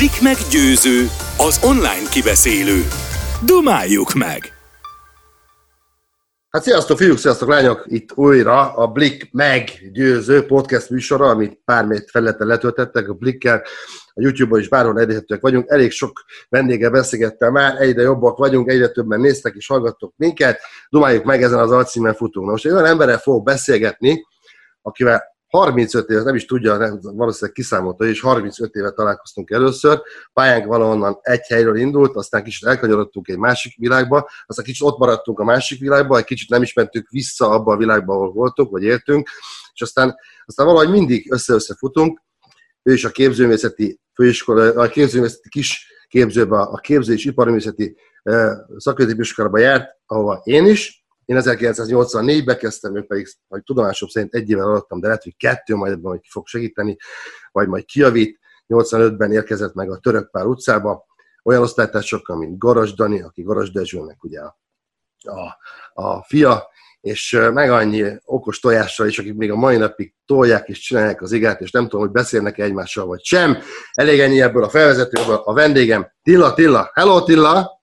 Blik meggyőző, az online kibeszélő. Dumáljuk meg! Hát sziasztok, fiúk, sziasztok, lányok! Itt újra a Blik meggyőző podcast műsora, amit pármét felületen letöltettek a Blikkel. A YouTube-on is bárhol elérhetőek vagyunk. Elég sok vendége beszélgettem már, egyre jobbak vagyunk, egyre többen néztek és hallgattok minket. Dumáljuk meg ezen az alcímen futunk. Na most egy olyan emberrel fogok beszélgetni, akivel 35 évet, nem is tudja, nem, valószínűleg kiszámolta, és 35 éve találkoztunk először. Pályánk valahonnan egy helyről indult, aztán kicsit elkanyarodtunk egy másik világba, aztán kicsit ott maradtunk a másik világba, egy kicsit nem is mentünk vissza abba a világba, ahol voltunk, vagy éltünk, és aztán, aztán valahogy mindig össze-össze futunk. Ő is a képzőművészeti főiskola, a képzőművészeti kis képzőbe, a képző és iparművészeti eh, szakközépiskolába járt, ahova én is, én 1984-ben kezdtem, ő pedig, hogy tudomásom szerint egy évvel alattam, de lehet, hogy kettő majd ebben majd fog segíteni, vagy majd kiavít. 85-ben érkezett meg a Törökpár utcába, olyan osztálytársakkal, mint Garas Dani, aki Garas Dezsőnek ugye a, a, a fia, és meg annyi okos tojással is, akik még a mai napig tolják és csinálják az igát, és nem tudom, hogy beszélnek -e egymással, vagy sem. Elég ennyi ebből a felvezetőből. A vendégem Tilla Tilla. Hello Tilla!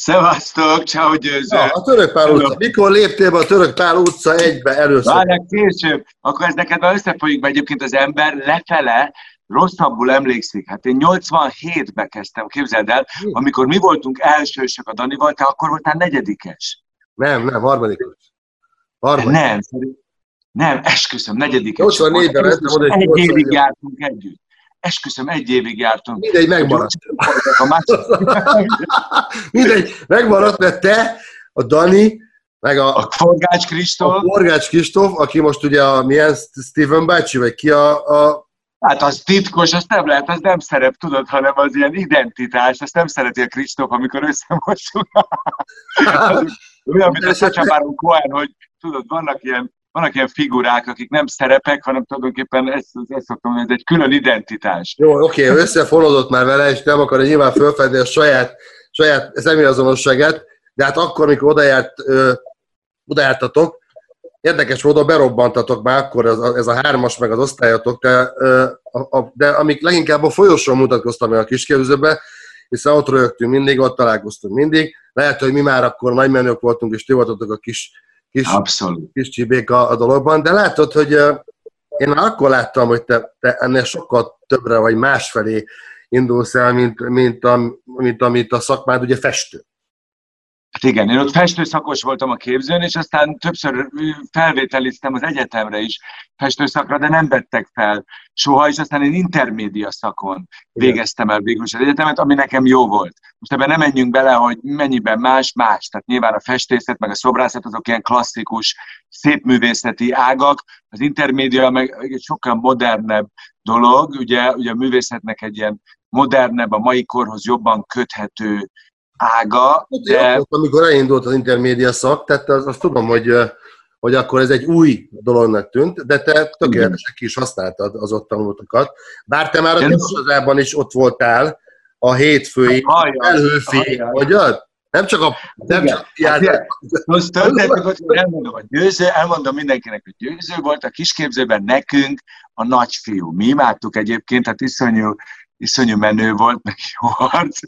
Szevasztok, ciao győző! Ja, a Törökpál utca. Mikor léptél be a Törökpál utca egybe először? Várják később. Akkor ez neked már összefolyik be egyébként az ember lefele, rosszabbul emlékszik. Hát én 87-be kezdtem, képzeld el, amikor mi voltunk elsősök a Danival, te akkor voltál negyedikes. Nem, nem, harmadikos. Harmadik. Nem, nem, esküszöm, negyedikes. 84-ben mentem oda, egy évig jártunk együtt esküszöm, egy évig jártunk. Mindegy, megmaradt. Mindegy, megmaradt, mert te, a Dani, meg a, a Forgács Kristóf. A Forgács Kristóf, aki most ugye a milyen Steven bácsi, vagy ki a, a Hát az titkos, azt nem lehet, az nem szerep, tudod, hanem az ilyen identitás, azt nem szereti a Kristóf, amikor összemossuk. Olyan, mint a Szacsabáron Cohen, hogy tudod, vannak ilyen vannak ilyen figurák, akik nem szerepek, hanem tulajdonképpen ezt, ezt szoktam mondani, ez egy külön identitás. Jó, oké, okay, összefonódott már vele, és nem akarja nyilván felfedni a saját, saját személyazonosságát, de hát akkor, amikor odajárt, ö, odajártatok, érdekes módon berobbantatok már akkor ez a, ez a hármas, meg az osztályatok, de, ö, a, a, de amik leginkább a folyosón mutatkoztam el a kisképzőbe, hiszen ott rögtünk mindig, ott találkoztunk mindig. Lehet, hogy mi már akkor nagy menők voltunk, és ti voltatok a kis kis, Abszolút. kis csibék a, dologban, de látod, hogy én akkor láttam, hogy te, te ennél sokkal többre vagy másfelé indulsz el, mint, mint, a, mint amit a szakmád ugye festő. Hát igen, én ott festőszakos voltam a képzőn, és aztán többször felvételiztem az egyetemre is festőszakra, de nem vettek fel soha, és aztán én intermédia szakon végeztem el végül az egyetemet, ami nekem jó volt. Most ebben nem menjünk bele, hogy mennyiben más-más, tehát nyilván a festészet, meg a szobrászat azok ilyen klasszikus, szépművészeti ágak, az intermédia meg egy sokkal modernebb dolog, ugye, ugye a művészetnek egy ilyen modernebb, a mai korhoz jobban köthető ága. Hát, de... Akkor, amikor elindult az intermédia szak, tehát azt, azt tudom, hogy, hogy akkor ez egy új dolognak tűnt, de te tökéletesen ki is használtad az ott tanultokat. Bár te már a Nyugat is ott voltál, a hétfői elhőfi, vagy nem csak a... Nem csak hát, most történt, hogy elmondom, a győző, elmondom mindenkinek, hogy győző volt a kisképzőben nekünk a nagyfiú. Mi imádtuk egyébként, hát iszonyú iszonyú menő volt, meg jó harc.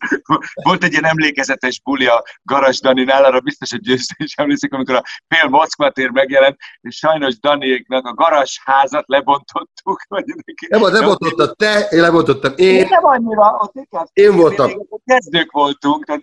Volt egy ilyen emlékezetes buli a Garas Daninál, arra biztos, hogy győző is emlékszik, amikor a fél Moszkva tér megjelent, és sajnos Daniéknak a Garas házat lebontottuk. Vagy nem, lebontottad te, én lebontottam. Én, én nem annyira, ott inkább. Én voltam. Kezdők voltunk. Tehát...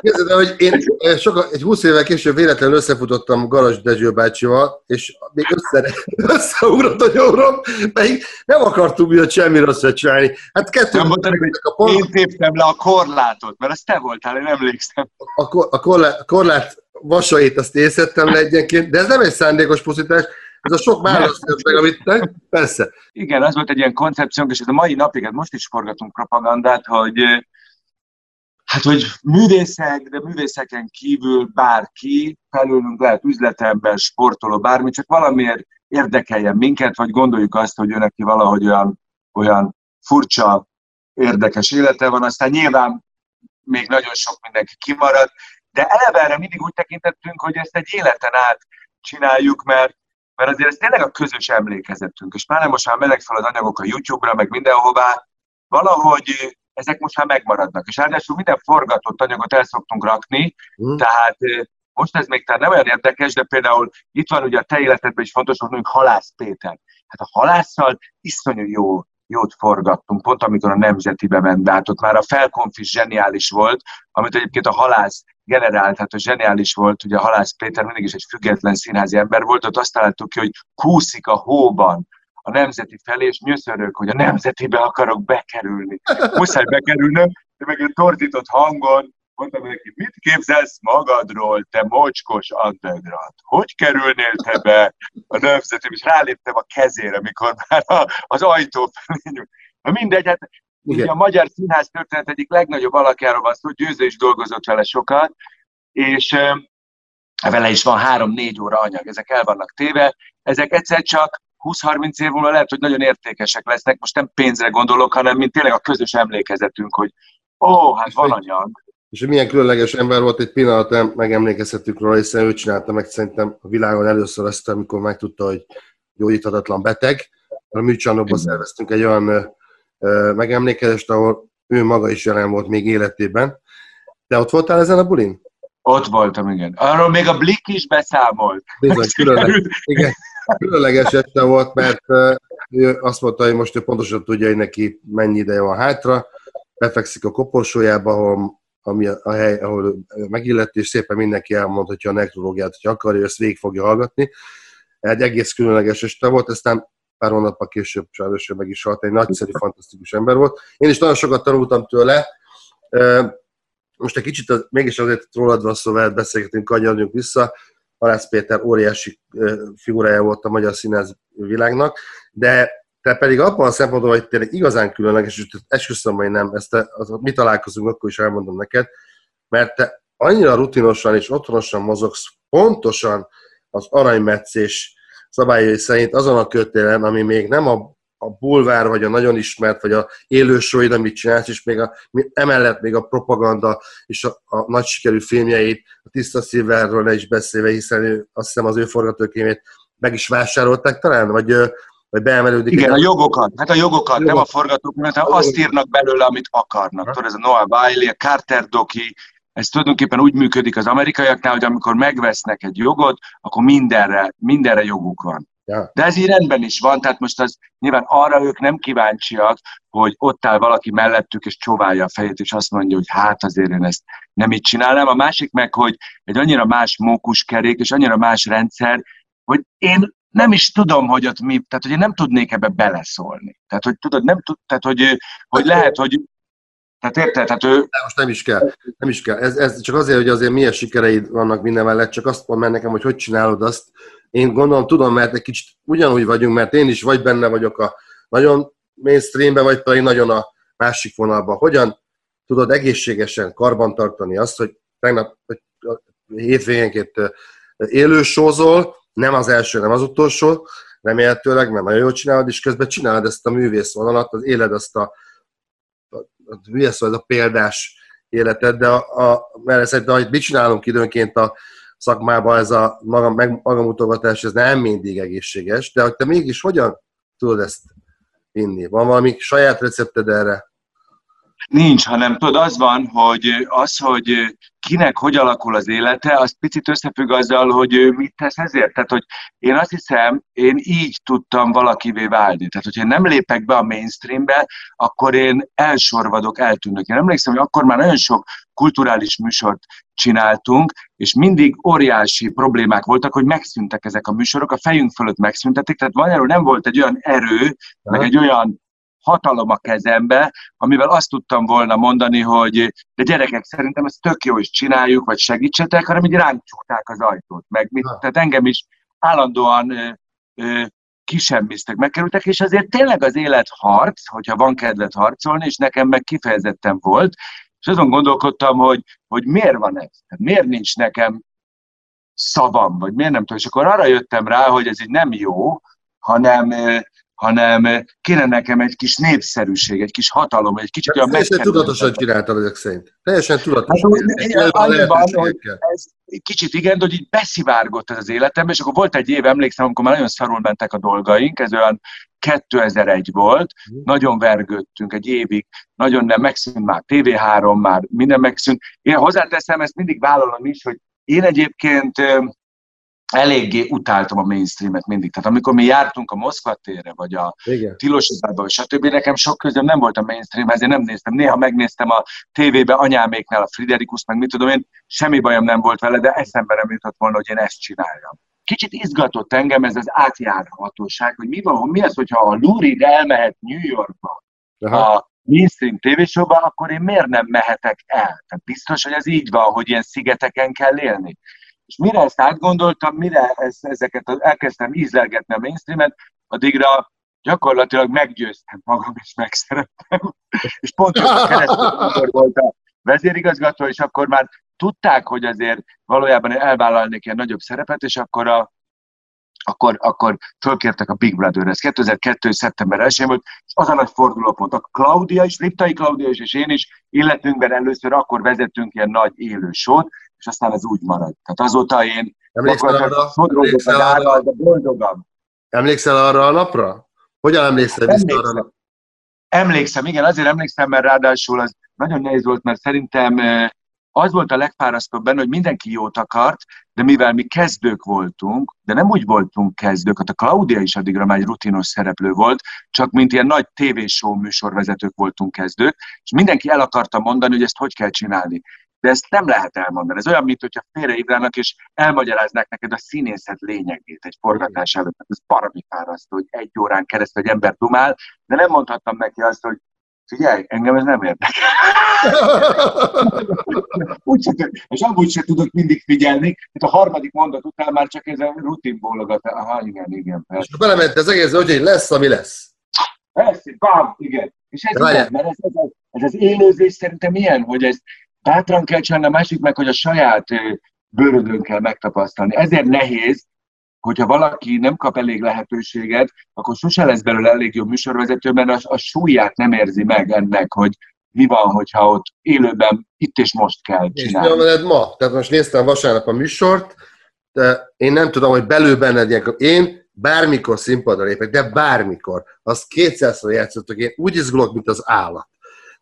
Kérdezd, hogy én soka, egy 20 évvel később véletlenül összefutottam Garas Dezső bácsival, és még össze, összeugrott a nyomrom, pedig nem akartunk miatt semmi rosszat csinálni. Hát kettő... Nem mondtad, hogy a por... én téptem le a korlátot, mert ezt te voltál, én emlékszem. A, kor, a korlát, korlát vasait azt észettem le egyenként, de ez nem egy szándékos pusztítás, ez a sok választ meg, amit te, persze. Igen, az volt egy ilyen koncepciónk, és ez a mai napig, hát most is forgatunk propagandát, hogy hát, hogy művészek, de művészeken kívül bárki, felülünk lehet üzletember, sportoló, bármi, csak valamiért érdekeljen minket, vagy gondoljuk azt, hogy ő neki valahogy olyan, olyan furcsa, érdekes élete van, aztán nyilván még nagyon sok mindenki kimarad, de eleve erre mindig úgy tekintettünk, hogy ezt egy életen át csináljuk, mert, mert azért ez tényleg a közös emlékezetünk, és már nem most már meleg fel az anyagok a YouTube-ra, meg mindenhová, valahogy ezek most már megmaradnak. És ráadásul minden forgatott anyagot el szoktunk rakni, mm. tehát most ez még talán nem olyan érdekes, de például itt van ugye a te életedben is fontos, hogy Halász Péter. Hát a halásszal iszonyú jó, jót forgattunk, pont amikor a Nemzetibe ment be, hát ott már a felkonfis zseniális volt, amit egyébként a halász generált, hát a zseniális volt, ugye a halász Péter mindig is egy független színházi ember volt, ott azt találtuk ki, hogy kúszik a hóban a nemzeti felé, és nyöszörök, hogy a nemzetibe akarok bekerülni. Muszáj bekerülnöm, de meg egy tortított hangon, mondtam neki, mit képzelsz magadról, te mocskos underground? Hogy kerülnél te be a nemzeti, és ráléptem a kezére, mikor már az ajtó felé Na mindegy, hát Ugye a magyar színház történet egyik legnagyobb alakjáról van szó, Győző is dolgozott vele sokat, és vele is van három-négy óra anyag, ezek el vannak téve, ezek egyszer csak 20-30 év múlva lehet, hogy nagyon értékesek lesznek, most nem pénzre gondolok, hanem mint tényleg a közös emlékezetünk, hogy ó, hát van anyag. És hogy milyen különleges ember volt, egy pillanat megemlékezhetünk róla, hiszen ő csinálta meg szerintem a világon először azt, amikor megtudta, hogy gyógyíthatatlan beteg. A műcsarnokban szerveztünk egy olyan megemlékezést, ahol ő maga is jelen volt még életében. De ott voltál ezen a bulin? Ott voltam, igen. Arról még a Blik is beszámolt. Bizony, különleges, igen, különleges este volt, mert ő azt mondta, hogy most ő pontosan tudja, hogy neki mennyi ideje van hátra, befekszik a koporsójába, ahol ami a, hely, ahol megillett, és szépen mindenki elmondhatja a nekrológiát, hogy akarja, ezt végig fogja hallgatni. Egy egész különleges este volt, aztán pár hónappal később sajnos meg is halt, egy nagyszerű, fantasztikus ember volt. Én is nagyon sokat tanultam tőle. Most egy kicsit az, mégis azért rólad van szó, mert beszélgetünk, kanyarodjunk vissza. Halász Péter óriási figurája volt a magyar színház világnak, de te pedig abban a szempontból, hogy tényleg igazán különleges, és esküszöm, hogy nem, ezt te, az, mi találkozunk, akkor is elmondom neked, mert te annyira rutinosan és otthonosan mozogsz, pontosan az aranymetszés szabályai szerint azon a kötélen, ami még nem a, a bulvár, vagy a nagyon ismert, vagy a élő showid, amit csinálsz, és még a, emellett még a propaganda és a, a nagy sikerű filmjeit, a Tiszta Szilverről ne is beszélve, hiszen ő, azt hiszem az ő forgatókönyvét meg is vásárolták talán, vagy vagy beemelődik. Igen, a jogokat. Hát a jogokat, nem a forgatókönyvet, hanem azt írnak belőle, amit akarnak. Tudod, ez a Noah Wiley, a Carter Doki, ez tulajdonképpen úgy működik az amerikaiaknál, hogy amikor megvesznek egy jogot, akkor mindenre, mindenre joguk van. Ja. De ez így rendben is van, tehát most az nyilván arra ők nem kíváncsiak, hogy ott áll valaki mellettük, és csóválja a fejét, és azt mondja, hogy hát azért én ezt nem így csinálnám. A másik meg, hogy egy annyira más mókuskerék, és annyira más rendszer, hogy én nem is tudom, hogy ott mi, tehát hogy én nem tudnék ebbe beleszólni. Tehát, hogy tudod, nem tud, tehát, hogy, hogy lehet, hogy tehát érted? Tehát ő... De most nem is kell. Nem is kell. Ez, ez csak azért, hogy azért milyen sikereid vannak minden mellett, csak azt mondd nekem, hogy hogy csinálod azt. Én gondolom, tudom, mert egy kicsit ugyanúgy vagyunk, mert én is vagy benne vagyok a nagyon mainstreambe, vagy pedig nagyon a másik vonalban. Hogyan tudod egészségesen karbantartani azt, hogy tegnap, hogy hétvégénként élősózol, nem az első, nem az utolsó, remélhetőleg, mert nagyon jól csinálod, és közben csinálod ezt a művész vonalat, az éled azt a, a, a, szó, ez a példás életed, de a, a, mert szerintem, hogy mit csinálunk időnként a szakmában, ez a magam, meg, magamutogatás, ez nem mindig egészséges, de hogy te mégis hogyan tudod ezt vinni? Van valami saját recepted erre? Nincs, hanem tudod, az van, hogy az, hogy kinek hogy alakul az élete, az picit összefügg azzal, hogy ő mit tesz ezért. Tehát, hogy én azt hiszem, én így tudtam valakivé válni. Tehát, hogyha nem lépek be a mainstreambe, akkor én elsorvadok, eltűnök. Én emlékszem, hogy akkor már nagyon sok kulturális műsort csináltunk, és mindig óriási problémák voltak, hogy megszűntek ezek a műsorok, a fejünk fölött megszüntették, tehát magyarul nem volt egy olyan erő, meg egy olyan hatalom a kezembe, amivel azt tudtam volna mondani, hogy de gyerekek, szerintem ezt tök jó is csináljuk, vagy segítsetek, hanem így ránk csukták az ajtót. Meg mit, tehát engem is állandóan ö, ö, kisemmiztek, megkerültek, és azért tényleg az élet harc, hogyha van kedvet harcolni, és nekem meg kifejezetten volt, és azon gondolkodtam, hogy, hogy miért van ez? Miért nincs nekem szavam, vagy miért nem tudom. És akkor arra jöttem rá, hogy ez így nem jó, hanem hanem kéne nekem egy kis népszerűség, egy kis hatalom, egy kicsit olyan Teljesen tudatosan csináltad ezek szerint. Teljesen tudatosan. Hát, annyiban, hogy ez kicsit igen, de hogy így beszivárgott ez az életembe, és akkor volt egy év, emlékszem, amikor már nagyon szarul mentek a dolgaink, ez olyan 2001 volt, mm. nagyon vergődtünk egy évig, nagyon nem megszűnt már TV3, már minden megszűnt. Én hozzáteszem, ezt mindig vállalom is, hogy én egyébként eléggé utáltam a mainstreamet mindig. Tehát amikor mi jártunk a Moszkva térre, vagy a Tilos vagy stb., nekem sok közöm nem volt a mainstream, ezért nem néztem. Néha megnéztem a tévébe anyáméknál a Friderikus, meg mit tudom én, semmi bajom nem volt vele, de eszembe nem jutott volna, hogy én ezt csináljam. Kicsit izgatott engem ez az átjárhatóság, hogy mi van, mi az, hogyha a Lurid elmehet New Yorkba, Aha. a mainstream tévésóba, akkor én miért nem mehetek el? Tehát biztos, hogy ez így van, hogy ilyen szigeteken kell élni. És mire ezt átgondoltam, mire ezt, ezeket elkezdtem ízlelgetni a mainstreamet, addigra gyakorlatilag meggyőztem magam, és megszerettem. és pont a keresztül volt a vezérigazgató, és akkor már tudták, hogy azért valójában elvállalnék ilyen nagyobb szerepet, és akkor a, akkor, akkor fölkértek a Big Brother-hez. 2002. szeptember 1 volt, és az a nagy fordulópont. A Claudia is, Liptai Claudia is, és én is életünkben először akkor vezettünk ilyen nagy élő sót, és aztán ez úgy maradt. Tehát azóta én Emlékszel arra? Emlékszel arra? de boldogam. Emlékszel arra a napra? Hogyan emlékszel vissza arra? Emlékszem, igen, azért emlékszem, mert ráadásul az nagyon nehéz volt, mert szerintem az volt a legfárasztóbb benne, hogy mindenki jót akart, de mivel mi kezdők voltunk, de nem úgy voltunk kezdők, hát a Claudia is addigra már egy rutinos szereplő volt, csak mint ilyen nagy tévéshow műsorvezetők voltunk kezdők, és mindenki el akarta mondani, hogy ezt hogy kell csinálni. De ezt nem lehet elmondani. Ez olyan, mint hogyha félreívrának és elmagyaráznák neked a színészet lényegét egy forgatás előtt. Ez baromi fárasztó, hogy egy órán keresztül egy ember dumál, de nem mondhattam neki azt, hogy figyelj, engem ez nem érdekel. úgy és amúgy se tudok mindig figyelni, hát a harmadik mondat után már csak ez a rutin bólogat. Aha, igen, igen. Persze. És belement az egész, hogy lesz, ami lesz. Persze, bam, igen. És ez, igen, mert ez, ez, ez, az élőzés szerintem ilyen, hogy ez bátran kell csinálni, a másik meg, hogy a saját bőrödön kell megtapasztalni. Ezért nehéz, hogyha valaki nem kap elég lehetőséget, akkor sose lesz belőle elég jó műsorvezető, mert a, a súlyát nem érzi meg ennek, hogy mi van, hogyha ott élőben itt és most kell csinálni. És mi ma? Tehát most néztem vasárnap a műsort, de én nem tudom, hogy belül benned én bármikor színpadra lépek, de bármikor, azt kétszerszor játszottak, én úgy izgulok, mint az állat.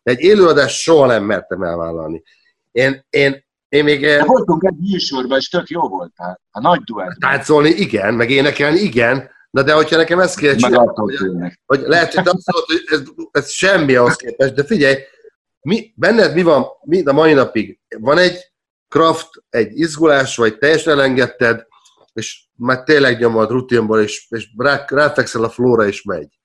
Egy élőadást soha nem mertem elvállalni. Én, én én még... De voltunk egy műsorban, és tök jó voltál. A nagy duett. Táncolni igen, meg énekelni igen, Na de hogyha nekem ezt csinálni, hogy, hogy lehet, hogy azt mondod, hogy ez, ez semmi ahhoz képest, de figyelj, mi, benned mi van mi a mai napig? Van egy kraft, egy izgulás, vagy teljesen elengedted, és már tényleg nyomod rutinból, és, és rá, ráfekszel a flóra, és megy.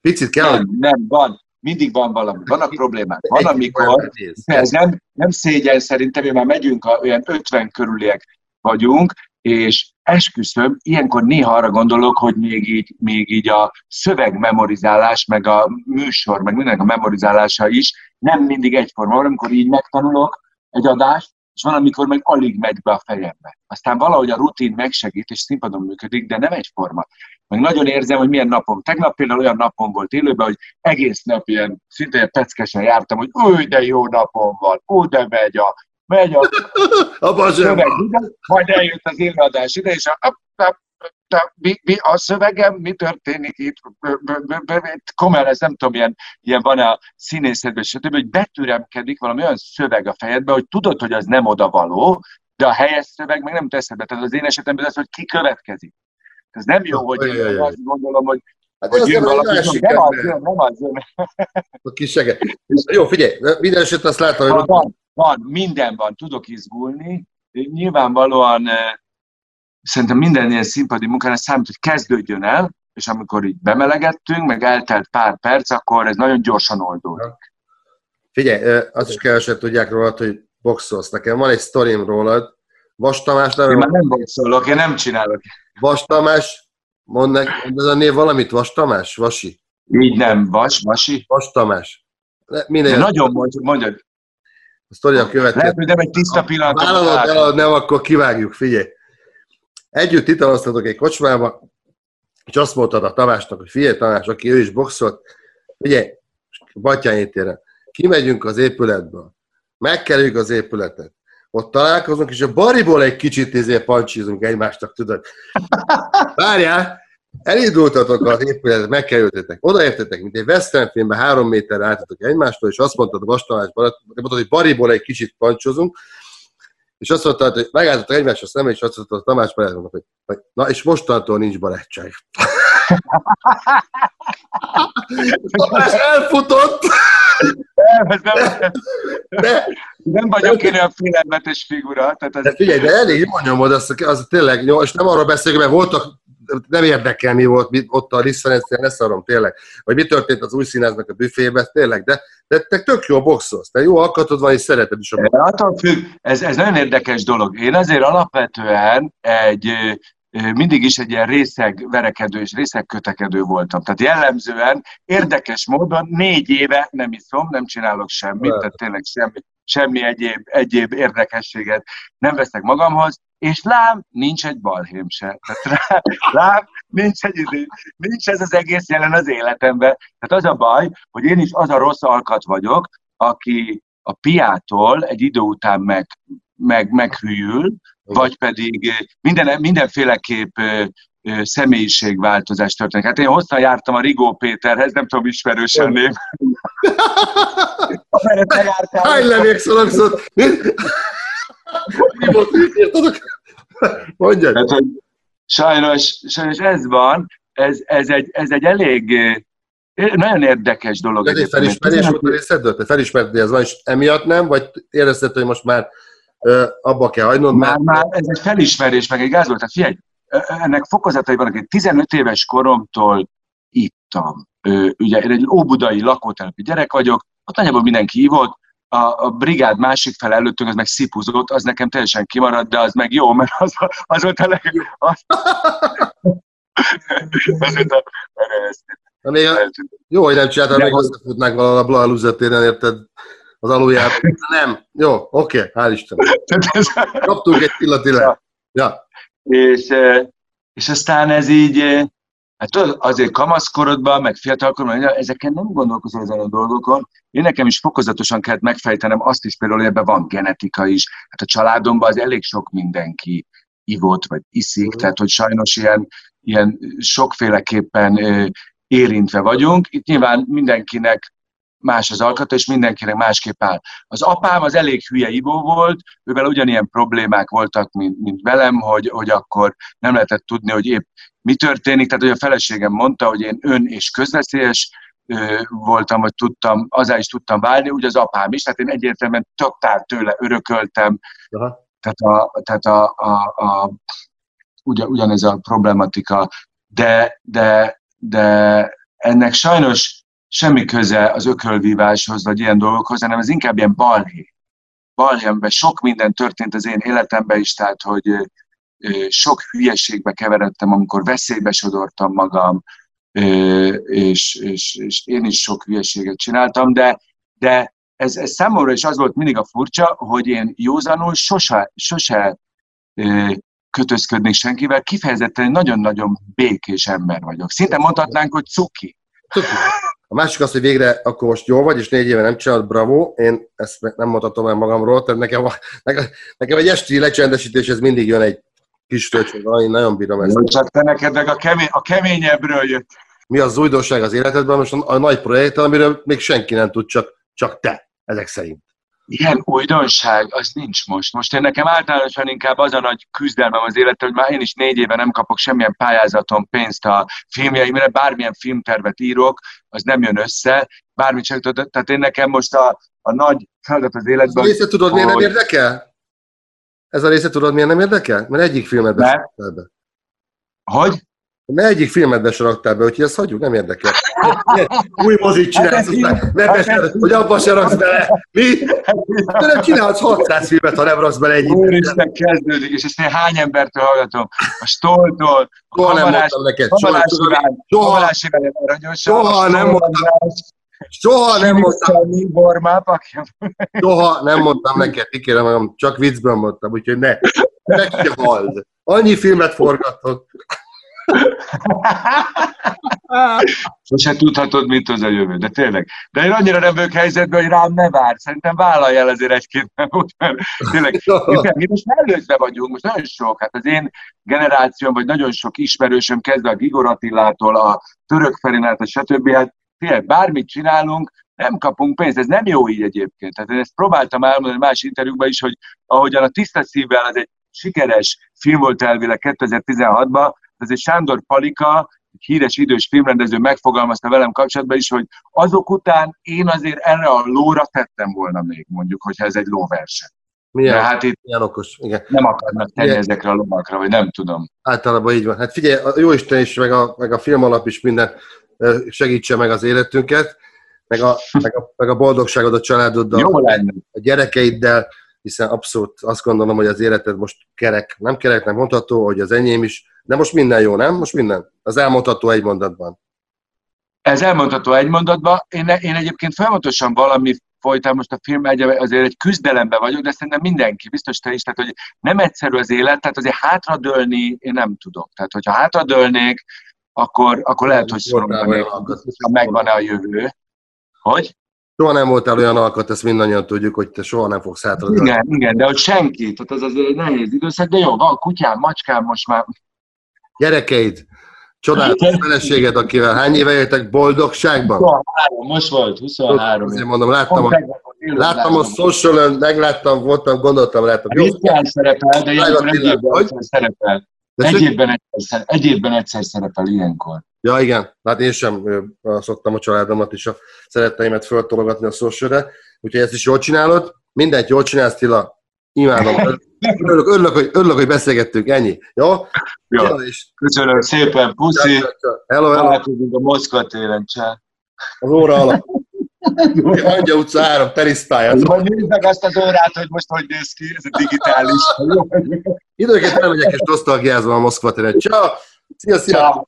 Picit kell... Nem, nem, van mindig van valami, vannak problémák. Van, amikor, ez nem, nem szégyen szerintem, mi már megyünk, a, olyan 50 körüliek vagyunk, és esküszöm, ilyenkor néha arra gondolok, hogy még így, még így a szövegmemorizálás, meg a műsor, meg mindenek a memorizálása is nem mindig egyforma. Amikor így megtanulok egy adást, és van, amikor meg alig megy be a fejembe. Aztán valahogy a rutin megsegít, és színpadon működik, de nem egyforma. Meg nagyon érzem, hogy milyen napom. Tegnap például olyan napom volt élőben, hogy egész nap ilyen szinte ilyen peckesen jártam, hogy új, de jó napom van, ó, de megy a, megy a, a szöveg, majd eljött az élőadás ide, és a, de mi, mi a szövegem, mi történik itt? Komolyan, ez nem tudom, ilyen, ilyen van a színészetben, stb., hogy betüremkedik valami olyan szöveg a fejedbe, hogy tudod, hogy az nem oda való, de a helyes szöveg meg nem teszed be. Tehát az én esetemben az, hogy ki következik. Ez nem jó, hogy én azt gondolom, hogy Hát hogy jön valaki, nem az jön, nem az jön. A kisege. Jó, figyelj, minden esetre azt látom, hogy... Van, van, minden van, tudok izgulni. Nyilvánvalóan szerintem minden ilyen színpadi munkára számít, hogy kezdődjön el, és amikor így bemelegettünk, meg eltelt pár perc, akkor ez nagyon gyorsan oldódik. Figyelj, azt is keveset tudják rólad, hogy boxolsz. Nekem van egy sztorim rólad. Vas Tamás nem... Én már nem boxolok, én nem csinálok. Vas Tamás, mondd meg, ez a név valamit, Vas Tamás? Vasi? Így nem, Vas, Vasi. Vas Tamás. Minden De nagyon mondjad, mondjad. A sztori a következő. Lehet, hogy nem egy tiszta pillanat. Vállalod nem, akkor kivágjuk, figyelj. Együtt italoztatok egy kocsmába, és azt mondtad a Tamásnak, hogy figyelj Tamás, aki ő is boxolt, ugye, Batyányi téren, kimegyünk az épületből, megkerüljük az épületet, ott találkozunk, és a bariból egy kicsit izé pancsizunk egymástak, tudod. Várjál, elindultatok az épületet, megkerültetek, odaértetek, mint egy western filmben három méterre álltatok egymástól, és azt mondtad a Vastamás mondtad, hogy bariból egy kicsit pancsozunk, és azt mondta, hogy megálltatok egymásra szemben, és azt mondta, hogy Tamás barátnak, hogy, hogy na, és mostantól nincs barátság. Tamás elfutott! Nem, nem, de, nem vagyok én olyan félelmetes figura. Tehát ez... De figyelj, de elég jól nyomod, az, az tényleg, jó, és nem arról beszélünk, mert voltak nem érdekel, mi volt mi, ott a Liszt Ferencnél, ne szarom, tényleg. Vagy mi történt az új színháznak a büfébe, tényleg, de, de te tök jó boxolsz, te jó alkatod van, és szereted is a boxot. Attól függ, ez, ez nagyon érdekes dolog. Én azért alapvetően egy mindig is egy ilyen részeg verekedő és részeg kötekedő voltam. Tehát jellemzően érdekes módon négy éve nem iszom, nem csinálok semmit, tehát tényleg semmi, semmi egyéb, egyéb érdekességet nem veszek magamhoz, és lám, nincs egy balhém se. Tehát lám, nincs, egy, izé, nincs ez az egész jelen az életemben. Tehát az a baj, hogy én is az a rossz alkat vagyok, aki a piától egy idő után meg, meg, meghűl, vagy pedig minden, mindenféleképp személyiségváltozás történik. Hát én hosszan jártam a Rigó Péterhez, nem tudom, ismerősen név. Hány levék szalagzott? Mi volt, mit írtatok? Mondjad. Hát, hogy sajnos, sajnos ez van, ez, ez, egy, ez egy elég nagyon érdekes dolog. Ez egy felismerés volt a részedről? Te felismerted, hogy ez van, és emiatt nem? Vagy érezted, hogy most már abba kell hagynod? Már, már ez egy felismerés, meg egy gáz volt. Tehát figyelj, ennek fokozatai vannak. Én 15 éves koromtól ittam. Ugye én egy óbudai lakótelepi gyerek vagyok, ott nagyjából mindenki ivott, a, a brigád másik fel előttünk, az meg szipuzott, az nekem teljesen kimaradt, de az meg jó, mert az, az volt a leg... Az, az volt a... Na, még a, jó, hogy nem csináltad, még összefutnánk valahol a Blaha érted? Az alulját. Nem. Jó, oké, okay, hál' Isten. Kaptunk egy pillati le. Ja. És, és aztán ez így, Hát azért kamaszkorodban, meg fiatalkorban, ezeken nem gondolkozol ezen a dolgokon. Én nekem is fokozatosan kellett megfejtenem azt is például, hogy ebben van genetika is. Hát a családomban az elég sok mindenki ivott, vagy iszik, mm. tehát hogy sajnos ilyen, ilyen sokféleképpen érintve vagyunk. Itt nyilván mindenkinek más az alkata, és mindenkinek másképp áll. Az apám az elég hülye ivó volt, ővel ugyanilyen problémák voltak, mint, mint velem, hogy, hogy akkor nem lehetett tudni, hogy épp mi történik. Tehát, hogy a feleségem mondta, hogy én ön és közveszélyes voltam, vagy tudtam, azá is tudtam válni, úgy az apám is, tehát én egyértelműen totál tőle örököltem. Aha. Tehát, a, tehát a, a, a, ugyan, ugyanez a problematika, de, de, de ennek sajnos semmi köze az ökölvíváshoz, vagy ilyen dolgokhoz, hanem ez inkább ilyen balhé. Balhémben sok minden történt az én életemben is, tehát hogy sok hülyeségbe keveredtem, amikor veszélybe sodortam magam, és, és, és én is sok hülyeséget csináltam, de, de ez, ez számomra is az volt mindig a furcsa, hogy én józanul sose, sose kötözködnék senkivel, kifejezetten nagyon-nagyon békés ember vagyok. Szinte mondhatnánk, hogy cuki. Cuki. Másik az, hogy végre akkor most jó vagy, és négy éve nem csinálod, bravo. Én ezt nem mondhatom el magamról, tehát nekem, nekem, nekem egy esti lecsendesítés, ez mindig jön egy kis töltség, én nagyon bírom ezt. Csak te neked meg a, kemény, a keményebbről jött. Mi az újdonság az életedben? Most a, a nagy projekt, amiről még senki nem tud, csak, csak te, ezek szerint. Ilyen újdonság, az nincs most. Most én nekem általánosan inkább az a nagy küzdelmem az életem, hogy már én is négy éve nem kapok semmilyen pályázaton pénzt a filmjeimre, bármilyen filmtervet írok, az nem jön össze, bármit sem Tehát én nekem most a, a nagy feladat az életben... Ez a része tudod, hogy... miért nem érdekel? Ez a része tudod, miért nem érdekel? Mert egyik filmet be. Hogy? Mert egyik filmet be raktál be, úgyhogy ezt hagyjuk, nem érdekel. Új mozit csinálsz, aztán ne beszél, hogy abban se raksz bele. Mi? De nem csinálsz 600 filmet, ha nem raksz bele egy Úristen, kezdődik, és ezt én hány embertől hallgatom? A Stoltól, a soha nem mondtam neked. Soha, soha, soha nem mondtam. Soha nem mondtam. Soha nem mondtam neked, kikérem magam, csak viccben mondtam, úgyhogy ne. Ne se halld. Annyi filmet forgatok. Sose tudhatod, mit az a jövő, de tényleg. De én annyira nem vagyok helyzetben, hogy rám ne vár. Szerintem vállalj el ezért egy-két napot, mert tényleg, mi most előzve vagyunk, most nagyon sok, hát az én generációm, vagy nagyon sok ismerősöm kezdve a Gigor Attilától, a Török Felinát, a stb. Hát tényleg bármit csinálunk, nem kapunk pénzt. Ez nem jó így egyébként. Tehát én ezt próbáltam elmondani más interjúkban is, hogy ahogyan a tiszta szívvel az egy sikeres film volt elvileg 2016-ban, egy Sándor Palika, egy híres idős filmrendező megfogalmazta velem kapcsolatban is, hogy azok után én azért erre a lóra tettem volna még, mondjuk, hogyha ez egy lóverseny. Milyen, De hát itt milyen okos, igen. Nem akarnak tenni milyen... ezekre a lovakra, vagy nem tudom. Általában így van. Hát figyelj, a Jóisten is, meg a, meg a film alap is minden segítse meg az életünket, meg a, meg a, meg a boldogságod a családoddal, Jó lenne. a gyerekeiddel, hiszen abszolút azt gondolom, hogy az életed most kerek, nem kerek, nem mondható, hogy az enyém is, de most minden jó, nem? Most minden. Az elmondható egy mondatban. Ez elmondható egy mondatban. Én, én egyébként folyamatosan valami folytán most a film egy, azért egy küzdelemben vagyok, de szerintem mindenki, biztos te is, tehát hogy nem egyszerű az élet, tehát azért hátradőlni én nem tudok. Tehát, hogyha hátradőlnék, akkor, akkor lehet, hogy szoronganék, ha megvan-e a jövő. Hogy? Soha nem voltál olyan alkat, ezt mindannyian tudjuk, hogy te soha nem fogsz hátradőlni. Igen, igen, de hogy senki, tehát az azért egy nehéz időszak, de jó, van kutyám, macskám, most már Gyerekeid, csodálatos feleséged, akivel hány éve éltek boldogságban? 23, most volt, 23. Azért mondom, láttam a, láttam a social megláttam, voltam, gondoltam, láttam. Ritkán szerepel, de ilyenkor egyébben egyszer szerepel. Egyébben egyszer, egyébben egyszer szerepel ilyenkor. Ja, igen. Hát én sem szoktam a családomat és a szeretteimet föltologatni a social úgyhogy ezt is jól csinálod. Mindent jól csinálsz, Tila. Imádom. Örülök, örülök, hogy, örülök, hogy beszélgettünk, ennyi. Jó? Jó. Köszönöm szépen, puszi. Hello, hello. Találkozunk a Moszkva téren, csá. Az óra alatt. Angya utca 3, teriszpálya. Majd nézd meg azt az órát, hogy most hogy néz ki, ez a digitális. Időnként elmegyek és nosztalgiázom a Moszkva téren. Ciao. Szia, szia.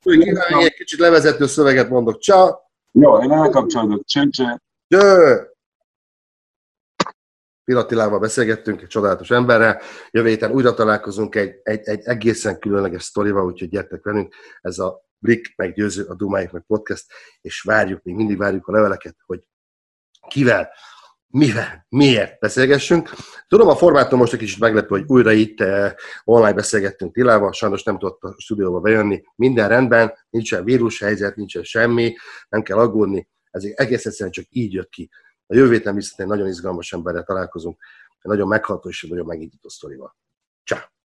Egy kicsit levezető szöveget mondok. Ciao. Jó, én elkapcsolódok. Cső, cső. Cső. Pilatilával beszélgettünk, egy csodálatos emberrel. Jövő héten újra találkozunk egy, egy, egy egészen különleges sztorival, úgyhogy gyertek velünk. Ez a Blik meggyőző, a Dumáik meg podcast, és várjuk, még mindig várjuk a leveleket, hogy kivel, mivel, miért beszélgessünk. Tudom, a formátum most egy kicsit meglepő, hogy újra itt eh, online beszélgettünk Tilával, sajnos nem tudott a stúdióba bejönni. Minden rendben, nincsen vírushelyzet, nincsen semmi, nem kell aggódni. Ez egész egyszerűen csak így jött ki. A jövő héten viszont egy nagyon izgalmas emberrel találkozunk, egy nagyon megható és nagyon megnyitó sztorival. Ciao.